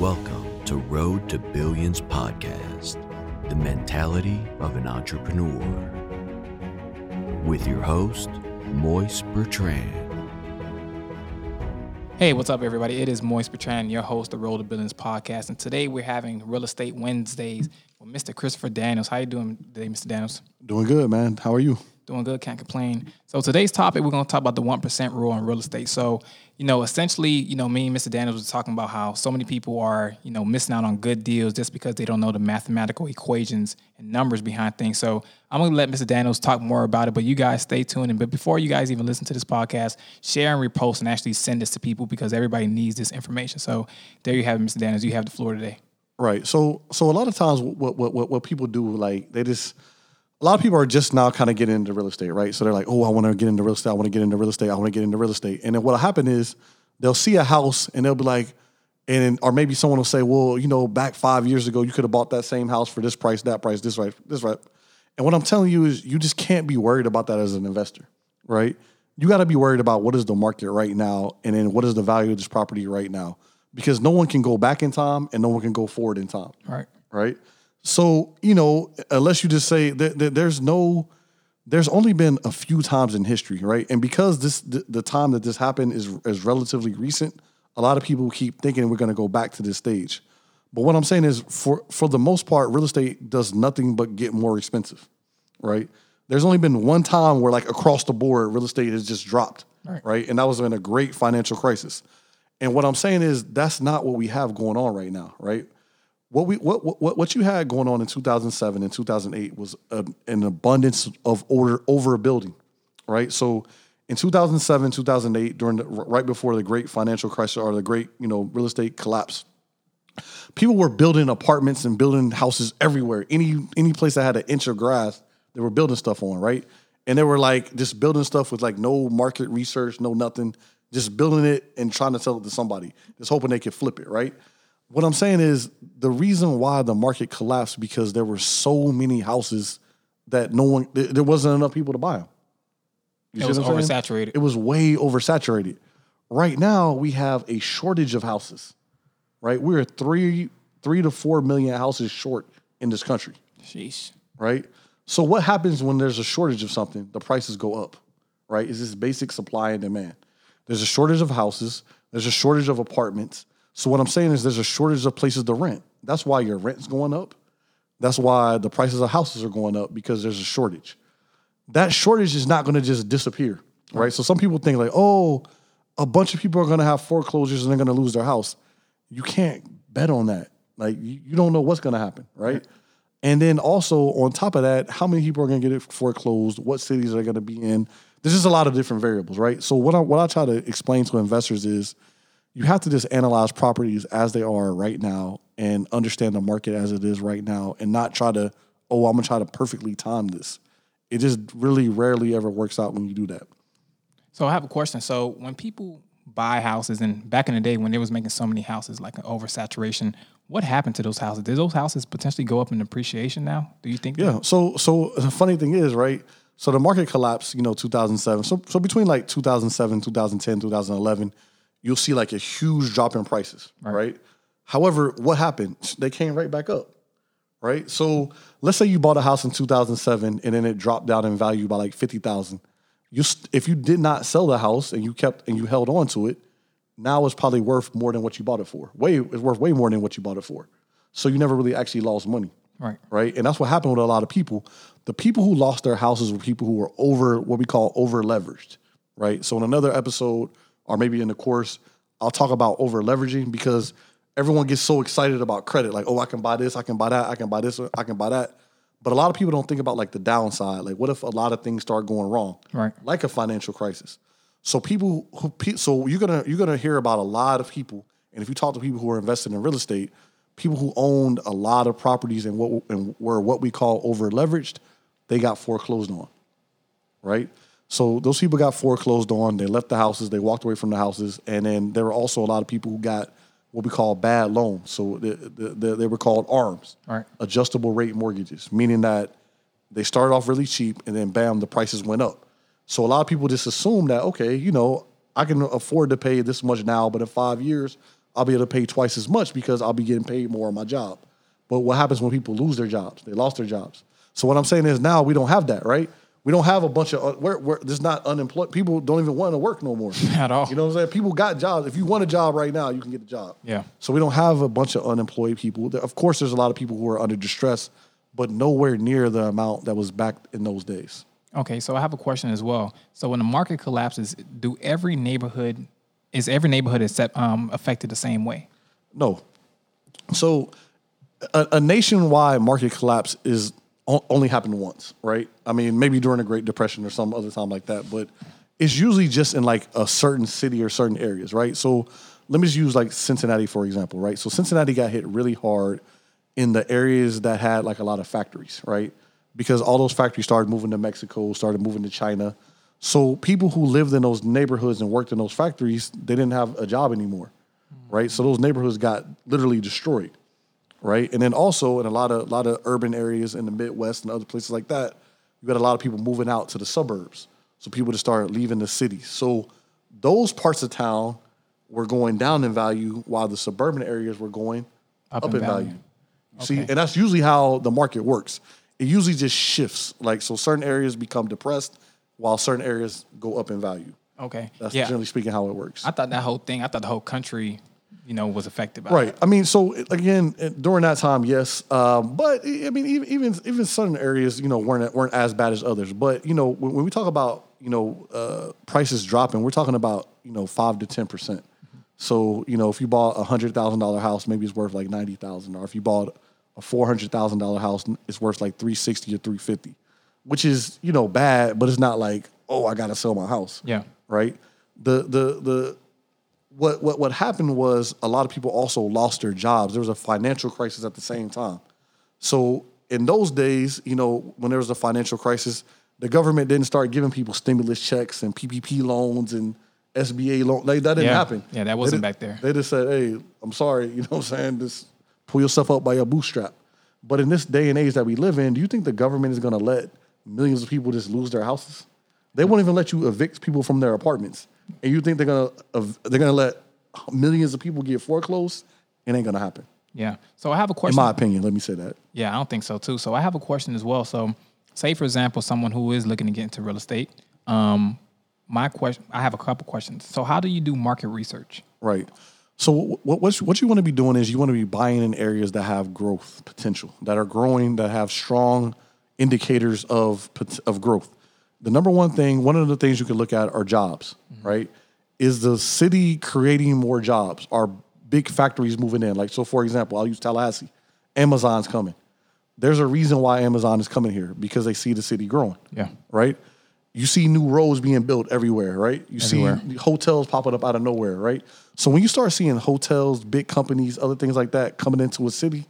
Welcome to Road to Billions podcast, the mentality of an entrepreneur. With your host, Moise Bertrand. Hey, what's up, everybody? It is Moise Bertrand, your host of Road to Billions podcast, and today we're having Real Estate Wednesdays with Mr. Christopher Daniels. How you doing today, Mr. Daniels? Doing good, man. How are you? Doing good, can't complain. So today's topic, we're going to talk about the one percent rule in real estate. So, you know, essentially, you know, me and Mr. Daniels was talking about how so many people are, you know, missing out on good deals just because they don't know the mathematical equations and numbers behind things. So I'm going to let Mr. Daniels talk more about it, but you guys stay tuned. And but before you guys even listen to this podcast, share and repost and actually send this to people because everybody needs this information. So there you have it, Mr. Daniels. You have the floor today. Right. So so a lot of times what what what, what people do like they just a lot of people are just now kind of getting into real estate, right? So they're like, oh, I want to get into real estate. I want to get into real estate. I want to get into real estate. And then what'll happen is they'll see a house and they'll be like, and or maybe someone will say, well, you know, back five years ago, you could have bought that same house for this price, that price, this right, this right. And what I'm telling you is, you just can't be worried about that as an investor, right? You got to be worried about what is the market right now, and then what is the value of this property right now, because no one can go back in time and no one can go forward in time, right? right? So you know, unless you just say that, that there's no, there's only been a few times in history, right? And because this the, the time that this happened is is relatively recent, a lot of people keep thinking we're going to go back to this stage. But what I'm saying is, for for the most part, real estate does nothing but get more expensive, right? There's only been one time where like across the board, real estate has just dropped, Right. right? And that was in a great financial crisis. And what I'm saying is that's not what we have going on right now, right? What we what what what you had going on in 2007 and 2008 was a, an abundance of order over a building, right? So in 2007, 2008, during the, right before the great financial crisis or the great you know real estate collapse, people were building apartments and building houses everywhere. Any any place that had an inch of grass, they were building stuff on, right? And they were like just building stuff with like no market research, no nothing, just building it and trying to sell it to somebody, just hoping they could flip it, right? What I'm saying is the reason why the market collapsed because there were so many houses that no one there wasn't enough people to buy them. You It was what I'm saying? oversaturated. It was way oversaturated. Right now, we have a shortage of houses. Right, we're three three to four million houses short in this country. Sheesh. Right. So what happens when there's a shortage of something? The prices go up. Right? Is this basic supply and demand? There's a shortage of houses. There's a shortage of apartments. So what I'm saying is there's a shortage of places to rent. That's why your rent's going up. That's why the prices of houses are going up because there's a shortage. That shortage is not going to just disappear, right? So some people think like, oh, a bunch of people are going to have foreclosures and they're going to lose their house. You can't bet on that. Like you, you don't know what's going to happen, right? And then also on top of that, how many people are going to get it foreclosed? What cities are going to be in? There's just a lot of different variables, right? So what I what I try to explain to investors is you have to just analyze properties as they are right now and understand the market as it is right now and not try to, oh, I'm gonna try to perfectly time this. It just really rarely ever works out when you do that. So I have a question. So when people buy houses, and back in the day when they was making so many houses, like an oversaturation, what happened to those houses? Did those houses potentially go up in appreciation now? Do you think? Yeah. So so the funny thing is, right? So the market collapsed, you know, 2007. So so between like 2007, 2010, 2011, you'll see like a huge drop in prices, right? However, what happened? They came right back up, right? So let's say you bought a house in 2007 and then it dropped down in value by like 50,000. You st- if you did not sell the house and you kept and you held on to it, now it's probably worth more than what you bought it for. Way it's worth way more than what you bought it for. So you never really actually lost money Right. right? And that's what happened with a lot of people. The people who lost their houses were people who were over what we call over leveraged, right? So in another episode, or maybe in the course, I'll talk about over leveraging because everyone gets so excited about credit, like, oh, I can buy this, I can buy that, I can buy this, I can buy that. But a lot of people don't think about like the downside. Like, what if a lot of things start going wrong, Right. Like a financial crisis. So people who, so you're gonna you're gonna hear about a lot of people, and if you talk to people who are invested in real estate, people who owned a lot of properties and what and were what we call over leveraged, they got foreclosed on, right? So those people got foreclosed on. They left the houses. They walked away from the houses, and then there were also a lot of people who got what we call bad loans. So the, the, the, they were called ARMs, Right. adjustable rate mortgages, meaning that they started off really cheap and then bam, the prices went up. So a lot of people just assume that okay, you know, I can afford to pay this much now, but in five years, I'll be able to pay twice as much because I'll be getting paid more on my job. But what happens when people lose their jobs? They lost their jobs. So what I'm saying is now we don't have that, right? We don't have a bunch of uh, we're, we're, there's not unemployed people don't even want to work no more At all. You know what I'm saying? People got jobs. If you want a job right now, you can get a job. Yeah. So we don't have a bunch of unemployed people. Of course, there's a lot of people who are under distress, but nowhere near the amount that was back in those days. Okay, so I have a question as well. So when the market collapses, do every neighborhood is every neighborhood except um, affected the same way? No. So a, a nationwide market collapse is only happened once, right? I mean, maybe during the Great Depression or some other time like that, but it's usually just in like a certain city or certain areas, right? So let me just use like Cincinnati for example, right? So Cincinnati got hit really hard in the areas that had like a lot of factories, right? Because all those factories started moving to Mexico, started moving to China. So people who lived in those neighborhoods and worked in those factories, they didn't have a job anymore, right? So those neighborhoods got literally destroyed, right? And then also in a lot of lot of urban areas in the Midwest and other places like that, you got a lot of people moving out to the suburbs. So people just started leaving the city. So those parts of town were going down in value while the suburban areas were going up, Up in value. value. You See, and that's usually how the market works. It usually just shifts. Like so certain areas become depressed while certain areas go up in value. Okay, That's yeah. generally speaking how it works. I thought that whole thing. I thought the whole country, you know, was affected by Right. it. I mean, so again, during that time, yes. Um, but I I mean, even even even certain areas, you know, weren't weren't as bad as others. But you know, when, when we talk about you know uh, prices dropping, we're talking about you know five to ten percent. So you know, if you bought a hundred thousand dollar house, maybe it's worth like ninety thousand, or if you bought a four hundred thousand dollar house, it's worth like three sixty or three fifty, which is you know bad, but it's not like oh I got to sell my house. Yeah. Right. The the the what what what happened was a lot of people also lost their jobs. There was a financial crisis at the same time. So in those days, you know, when there was a financial crisis, the government didn't start giving people stimulus checks and PPP loans and SBA loan. Like that didn't Yeah. happen. Yeah, that wasn't did- back there. They just said, "Hey, I'm sorry," you know what I'm saying? Just pull yourself up by your bootstrap. But in this day and age that we live in, do you think the government is going to let millions of people just lose their houses? They won't even let you evict people from their apartments, and you think they're gonna they're gonna let millions of people get foreclosed? It ain't gonna happen, Yeah. So I have a question. in my opinion. Let me say that. Yeah, I don't think so too. So I have a question as well. So, say for example, someone who is looking to get into real estate. Um, my question, I have a couple questions. So, how do you do market research? Right. So what what what you want to be doing is you want to be buying in areas that have growth potential, that are growing, that have strong indicators of of growth. The number one thing, one of the things you can look at are jobs, mm-hmm. right? Is the city creating more jobs? Are big factories moving in? Like so, for example, I'll use Tallahassee. Amazon's coming. There's a reason why Amazon is coming here because they see the city growing. Yeah. Right. You see new roads being built everywhere, right? You Everywhere. see hotels popping up out of nowhere, right? So when you start seeing hotels, big companies, other things like that coming into a city,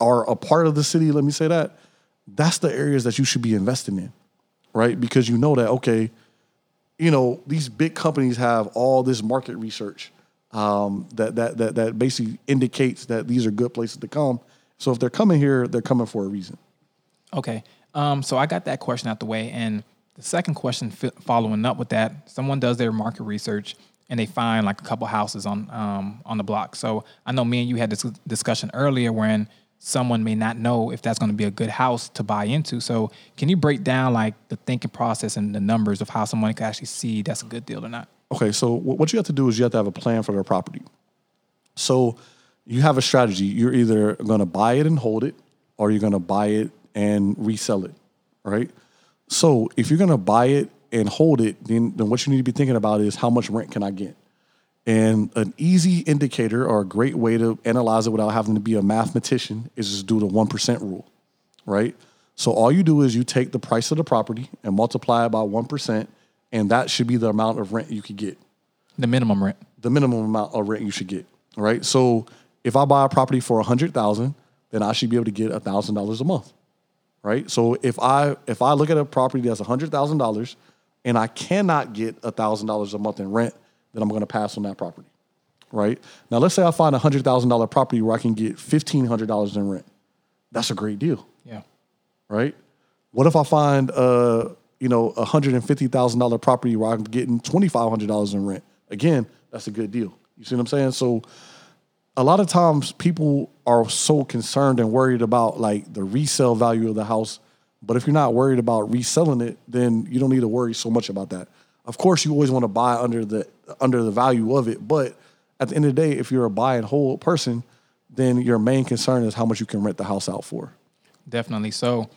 are a part of the city, let me say that, that's the areas that you should be investing in, right? Because you know that, okay, you know, these big companies have all this market research um, that, that, that, that basically indicates that these are good places to come. So if they're coming here, they're coming for a reason. Okay. Um, so I got that question out the way, and the second question fi- following up with that, someone does their market research and they find like a couple houses on um, on the block. So I know me and you had this discussion earlier when someone may not know if that's going to be a good house to buy into. So can you break down like the thinking process and the numbers of how someone can actually see that's a good deal or not? Okay, so what you have to do is you have to have a plan for their property. So you have a strategy. You're either going to buy it and hold it, or you're going to buy it and resell it, right? So if you're going to buy it and hold it, then, then what you need to be thinking about is how much rent can I get? And an easy indicator or a great way to analyze it without having to be a mathematician is just do the 1% rule, right? So all you do is you take the price of the property and multiply it by 1%, and that should be the amount of rent you could get The minimum rent. the minimum amount of rent you should get. right? So if I buy a property for a hundred thousand, then I should be able to get a thousand dollars a month. Right. So if I if I look at a property that's a hundred thousand dollars and I cannot get a thousand dollars a month in rent, then I'm going to pass on that property. Right. Now let's say I find a hundred thousand dollar property where I can get fifteen hundred dollars in rent. That's a great deal Yeah. right? What if I find a you know, a hundred and fifty thousand dollar property where I'm getting twenty five hundred dollars in rent? Again, that's a good deal. You see what I'm saying? So a lot of times people are so concerned and worried about like the resale value of the house. But if you're not worried about reselling it, then you don't need to worry so much about that. Of course, you always want to buy under the under the value of it, but at the end of the day, if you're a buy and hold person, then your main concern is how much you can rent the house out for. Definitely. So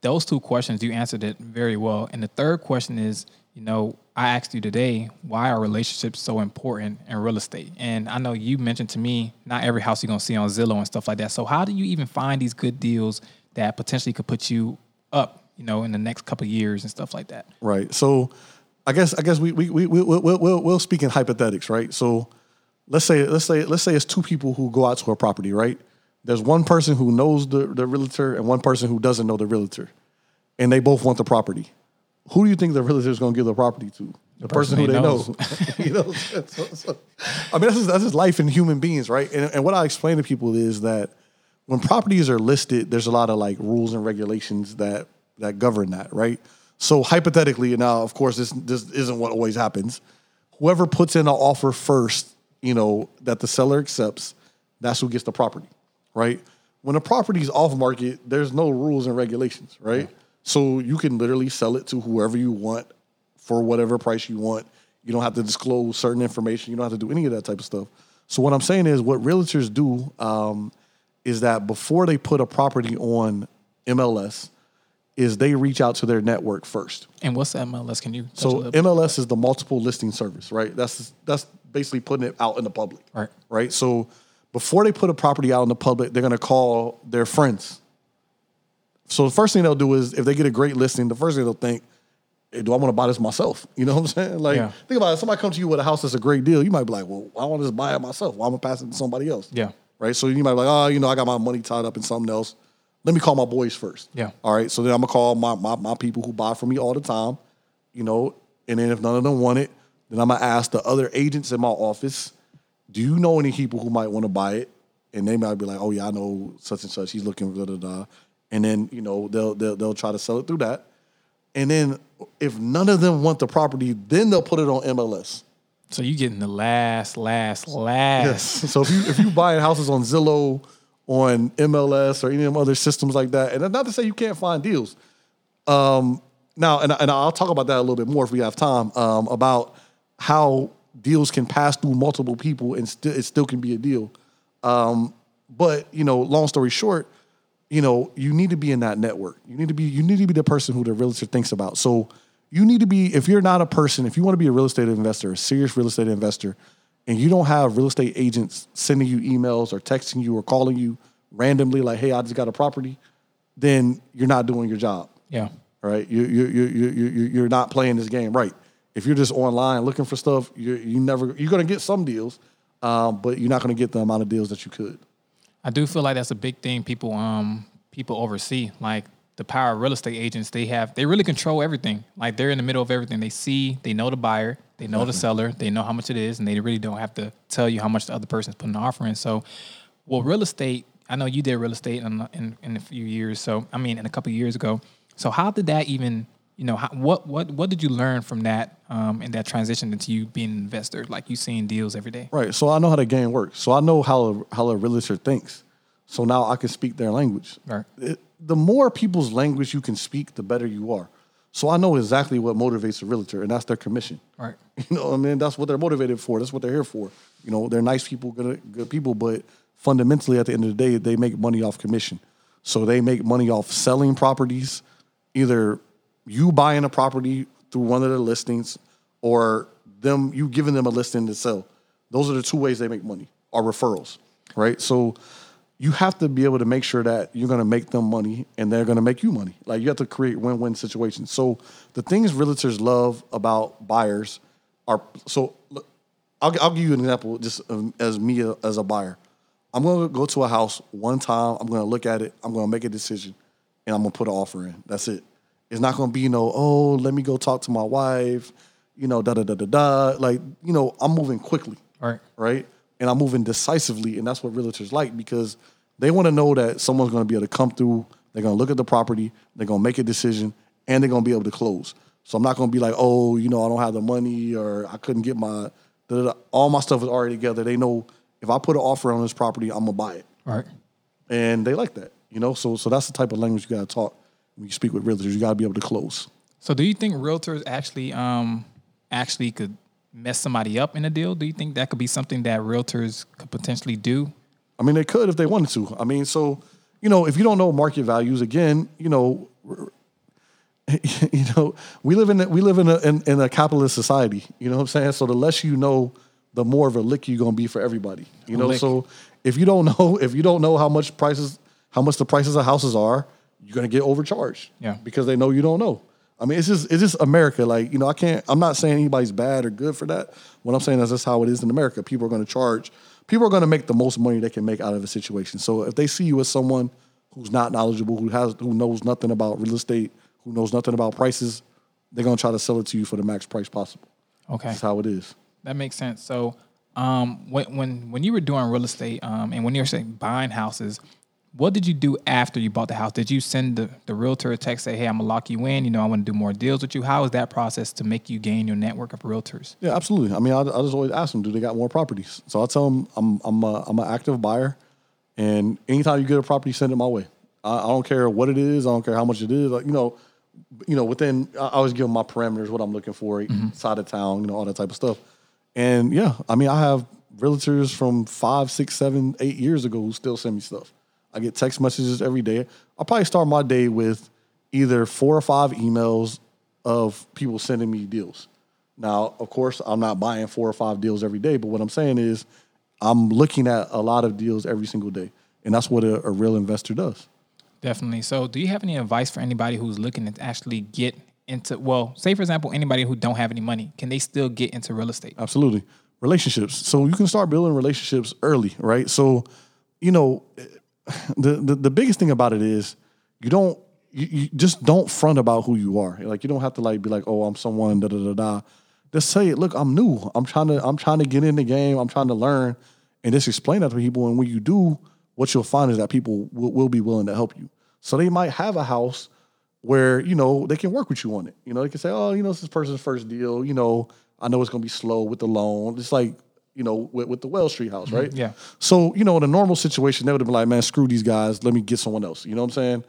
those two questions you answered it very well. And the third question is, you know, I asked you today, why are relationships so important in real estate? And I know you mentioned to me, not every house you're gonna see on Zillow and stuff like that. So how do you even find these good deals that potentially could put you up, you know, in the next couple of years and stuff like that? Right. So I guess I guess we we we we we'll, we'll, we'll speak in hypothetics, right? So let's say let's say let's say it's two people who go out to a property, right? There's one person who knows the, the realtor and one person who doesn't know the realtor, and they both want the property. Who do you think the realtor is going to give the property to? The, person, person who they they knows. know. you know, so, so- I mean that's just, that's just life in human beings, right? And, and what I explain to people is that when properties are listed, there's a lot of like rules and regulations that that govern that, right? So hypothetically, now of course this this isn't what always happens. Whoever puts in an offer first, you know, that the seller accepts, that's who gets the property, right? When a property's off market, there's no rules and regulations, right? So you can literally sell it to whoever you want for whatever price you want. You don't have to disclose certain information. You don't have to do any of that type of stuff. So what I'm saying is, what realtors do um, is that before they put a property on MLS, is they reach out to their network first. And what's the MLS? Can you So? MLS is the multiple listing service, right? That's that's basically putting it out in the public, Right. Right. So before they put a property out in the public, they're gonna call their friends. So the first thing they'll do is if they get a great listing, the first thing they'll think, hey, do I want to buy this myself? You know what I'm saying? Like Yeah. think about it. Somebody comes to you with a house that's a great deal, you might be like, well, I want to just buy it myself. Why am I passing it to somebody else? Yeah. Right. So you might be like, oh, you know, I got my money tied up in something else. Let me call my boys first. Yeah. All right. So then I'm gonna call my, my my people who buy from me all the time, you know, and then if none of them want it, then I'm gonna ask the other agents in my office, do you know any people who might want to buy it? And they might be like, oh yeah, I know such and such. He's looking da da da. And then you know they'll they'll they'll try to sell it through that. And then if none of them want the property, then they'll put it on MLS. So you getting the last, last, last. Yes. So if you if you buying houses on Zillow, on MLS or any of them other systems like that, and not to say you can't find deals. Um, now, and, and I'll talk about that a little bit more if we have time um, about how deals can pass through multiple people and still it still can be a deal. Um, but you know, long story short, you know, you need to be in that network. You need to be you need to be the person who the realtor thinks about. So you need to be if you're not a person, if you want to be a real estate investor, a serious real estate investor, and you don't have real estate agents sending you emails or texting you or calling you randomly like, "Hey, I just got a property," then you're not doing your job Yeah. right? You you you you you you're not playing this game right. If you're just online looking for stuff, you you never you're gonna get some deals, um, but you're not gonna get the amount of deals that you could. I do feel like that's a big thing people um people oversee. Like the power of real estate agents, they have they really control everything. Like they're in the middle of everything. They see, they know the buyer, they know the seller, they know how much it is, and they really don't have to tell you how much the other person's putting the offer in. So, well, real estate. I know you did real estate in, in in a few years. So I mean, in a couple of years ago. So how did that even? You know, how, what what what did you learn from that um, in that transition into you being an investor? Like you seeing deals every day. Right. So I know how the game works. So I know how how a realtor thinks. So now I can speak their language. Right. It- the more people's language you can speak, the better you are. So I know exactly what motivates a realtor, and that's their commission. Right. You know, what I mean, that's what they're motivated for. That's what they're here for. You know, they're nice people, good, good people, but fundamentally, at the end of the day, they make money off commission. So they make money off selling properties, either you buying a property through one of their listings, or them you giving them a listing to sell. Those are the two ways they make money, are referrals, right? So you have to be able to make sure that you're going to make them money and they're going to make you money. Like you have to create win-win situations. So the things realtors love about buyers are so. I'll, I'll give you an example, just as me uh, as a buyer. I'm going to go to a house one time. I'm going to look at it. I'm going to make a decision, and I'm going to put an offer in. That's it. It's not going to be no. Oh, let me go talk to my wife. You know, da da da da da. Like you know, I'm moving quickly Right. right? And I'm moving decisively, and that's what realtors like because they want to know that someone's going to be able to come through. They're going to look at the property, they're going to make a decision, and they're going to be able to close. So I'm not going to be like, oh, you know, I don't have the money or I couldn't get my. da, da, da. All my stuff is already together. They know if I put an offer on this property, I'm gonna buy it, Right. and they like that. You know, so so that's the type of language you gotta talk when you speak with realtors. You gotta be able to close. So do you think realtors actually um actually could mess somebody up in a deal? Do you think that could be something that realtors could potentially do? I mean, they could if they wanted to. I mean, so you know, if you don't know market values, again, you know, you know, we live in a, we live in a in, in a capitalist society. You know what I'm saying? So the less you know, the more of a lick you're gonna be for everybody. You know, so if you don't know if you don't know how much prices how much the prices of houses are, you're gonna get overcharged. Yeah. because they know you don't know. I mean, it's just it's just America. Like you know, I can't. I'm not saying anybody's bad or good for that. What I'm saying is that's how it is in America. People are going to charge. People are going to make the most money they can make out of a situation. So if they see you as someone who's not knowledgeable, who has who knows nothing about real estate, who knows nothing about prices, they're going to try to sell it to you for the max price possible. Okay. That's how it is. That makes sense. So, um, when when when you were doing real estate, um, and when you were saying buying houses, what did you do after you bought the house? Did you send the, the realtor a text say, "Hey, I'm gonna lock you in. You know, I want to do more deals with you." How is that process to make you gain your network of realtors? Yeah, absolutely. I mean, I, I just always ask them, do they got more properties? So I tell them I'm I'm a, I'm an active buyer, and anytime you get a property, send it my way. I, I don't care what it is. I don't care how much it is. Like you know, you know, within I always give them my parameters, what I'm looking for, mm-hmm. side of town, you know, all that type of stuff. And yeah, I mean, I have realtors from five, six, seven, eight years ago who still send me stuff. I get text messages every day. I'll probably start my day with either four or five emails of people sending me deals. Now, of course, I'm not buying four or five deals every day, but what I'm saying is I'm looking at a lot of deals every single day. And that's what a, a real investor does. Definitely. So, do you have any advice for anybody who's looking to actually get into? Well, say for example, anybody who don't have any money, can they still get into real estate? Absolutely. Relationships. So you can start building relationships early, right? So, you know, the the, biggest thing about it is you don't you, you just don't front about who you are. Like you don't have to like be like, oh, I'm someone, da da da da. Just say it. Look, I'm new. I'm trying to I'm trying to get in the game. I'm trying to learn, and just explain that to people. And when you do, what you'll find is that people will, will be willing to help you. So they might have a house where you know they can work with you on it. You know, they can say, "Oh, you know, this person's first deal. You know, I know it's to be slow with the loan. It's like you know with, with the Well Street house, right? yeah. So you know, in a normal situation, they would have been like, "Man, screw these guys. Let me get someone else." You know what I'm saying?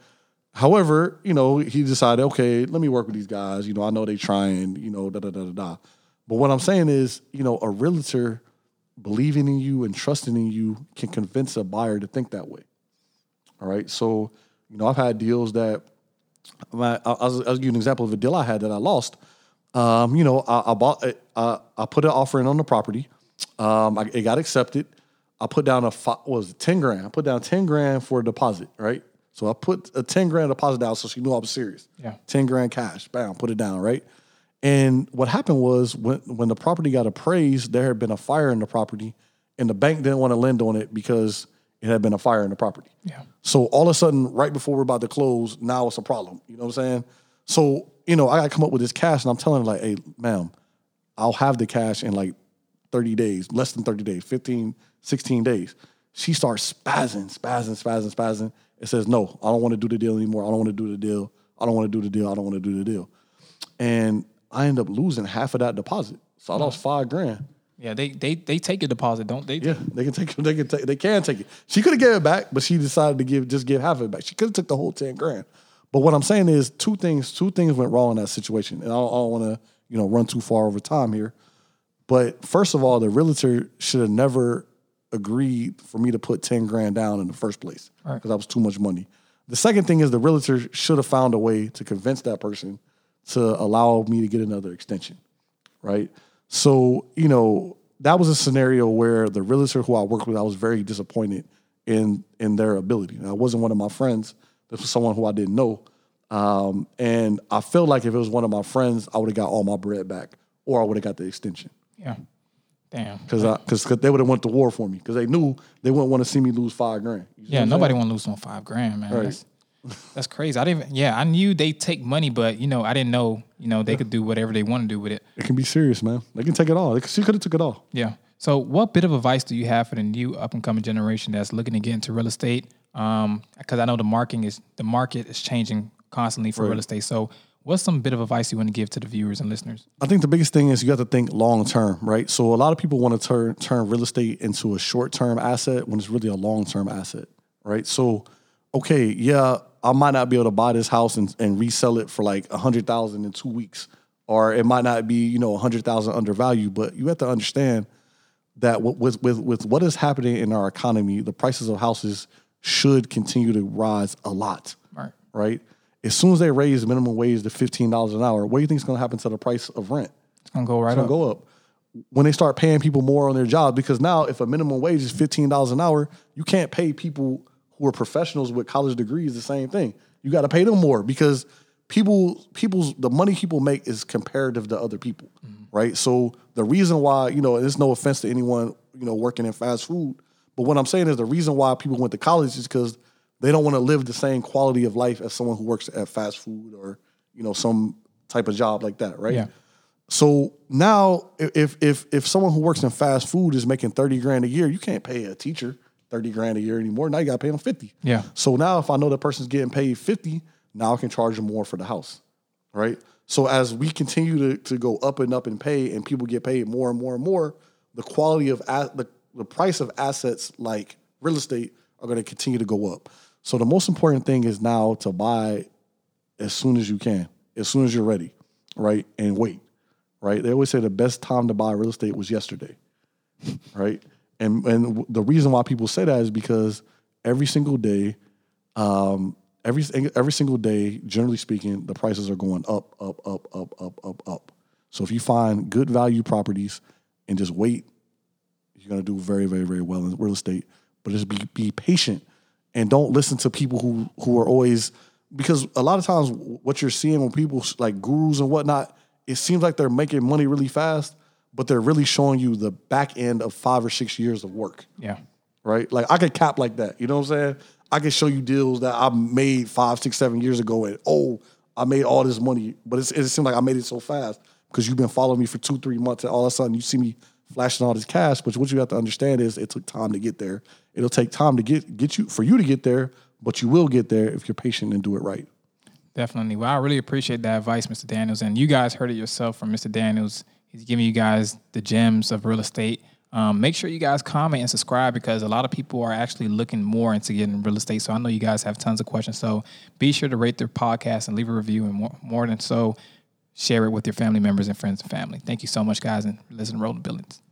However, you know, he decided, okay, let me work with these guys. You know, I know they trying. You know, da da da da da. But what I'm saying is, you know, a realtor believing in you and trusting in you can convince a buyer to think that way. All right. So, you know, I've had deals that I, I'll, I'll give you an example of a deal I had that I lost. Um, you know, I, I bought, I, I put an offer in on the property. Um, I, it got accepted. I put down a fi- what was it, ten grand. I put down ten grand for a deposit, right? So I put a ten grand deposit down, so she knew I was serious. Yeah. ten grand cash, bam, put it down, right? And what happened was when when the property got appraised, there had been a fire in the property, and the bank didn't want to lend on it because it had been a fire in the property. Yeah. So all of a sudden, right before we're about to close, now it's a problem. You know what I'm saying? So, you know, I gotta come up with this cash and I'm telling her, like, hey, ma'am, I'll have the cash in like 30 days, less than 30 days, 15, 16 days. She starts spazzing, spazzing, spazzing, spazzing. It says, no, I don't want to do the deal anymore. I don't want to do the deal. I don't want to do the deal. I don't want to do the deal. And I end up losing half of that deposit. So I lost five grand. Yeah, they they they take your deposit, don't they? Yeah, they can take they can take they can take it. She could have gave it back, but she decided to give just give half of it back. She could have took the whole ten grand. But what I'm saying is two things two things went wrong in that situation, and I don't, don't want to you know run too far over time here. But first of all, the realtor should have never agreed for me to put ten grand down in the first place because Right. that was too much money. The second thing is the realtor should have found a way to convince that person to allow me to get another extension right? So, you know, that was a scenario where the realtor who I worked with, I was very disappointed in in their ability. Now, it wasn't one of my friends. This was someone who I didn't know. Um, and I felt like if it was one of my friends, I would have got all my bread back or I would have got the extension. Yeah. Damn. Because because they would have went to war for me because they knew they wouldn't want to see me lose five grand. You Yeah, nobody want to lose on five grand, man. Right. That's, that's crazy. I didn't. Yeah, I knew they take money, but you know, I didn't know. You know, they could do whatever they want to do with it. It can be serious, man. They can take it all. They could- She could have took it all. Yeah. So, what bit of advice do you have for the new up and coming generation that's looking to get into real estate? Um, because I know the marketing is the market is changing constantly for real estate. So, What's some bit of advice you want to give to the viewers and listeners? I think the biggest thing is you have to think long term, right? So a lot of people want to turn turn real estate into a short term asset when it's really a long term asset, right? So, okay, yeah, I might not be able to buy this house and, and resell it for like a hundred thousand in two weeks, or it might not be you know a hundred thousand undervalued. But you have to understand that with with with what is happening in our economy, the prices of houses should continue to rise a lot, Right. right? As soon as they raise minimum wage to fifteen dollars an hour, what do you think is going to happen to the price of rent? It's gonna go right It's up. go up when they start paying people more on their job. Because now, if a minimum wage is fifteen dollars an hour, you can't pay people who are professionals with college degrees the same thing. You got to pay them more because people, people's the money people make is comparative to other people, mm-hmm. right? So the reason why you know, and it's no offense to anyone you know working in fast food, but what I'm saying is the reason why people went to college is because they don't want to live the same quality of life as someone who works at fast food or you know some type of job like that, right? Yeah. So now, if if if someone who works in fast food is making thirty grand a year, you can't pay a teacher thirty grand a year anymore. Now you got to pay them fifty. Yeah. So now, if I know that person's getting paid fifty, now I can charge them more for the house, right? So as we continue to to go up and up in pay, and people get paid more and more and more, the quality of the the price of assets like real estate are going to continue to go up. So the most important thing is now to buy as soon as you can, as soon as you're ready, right? And wait, right? They always say the best time to buy real estate was yesterday, right? And and the reason why people say that is because every single day, um, every every single day, generally speaking, the prices are going up, up, up, up, up, up, up. So if you find good value properties and just wait, you're gonna do very, very, very well in real estate. But just be be patient and don't listen to people who who are always because a lot of times what you're seeing when people like gurus and whatnot, it seems like they're making money really fast, but they're really showing you the back end of five or six years of work Yeah. right? Like I could cap like that. You know what I'm saying? I could show you deals that I made five, six, seven years ago, and oh, I made all this money, but it's, it seemed like I made it so fast because you've been following me for two, three months, and all of a sudden you see me flashing all this cash. But what you have to understand is it took time to get there. It'll take time to get get you for you to get there, but you will get there if you're patient and do it right. Definitely. Well, I really appreciate that advice, Mr. Daniels. And you guys heard it yourself from Mr. Daniels. He's giving you guys the gems of real estate. Um, make sure you guys comment and subscribe because a lot of people are actually looking more into getting real estate. So I know you guys have tons of questions. So be sure to rate their podcast and leave a review. And more, more than so, share it with your family members and friends and family. Thank you so much, guys, and listen to Road to Billions.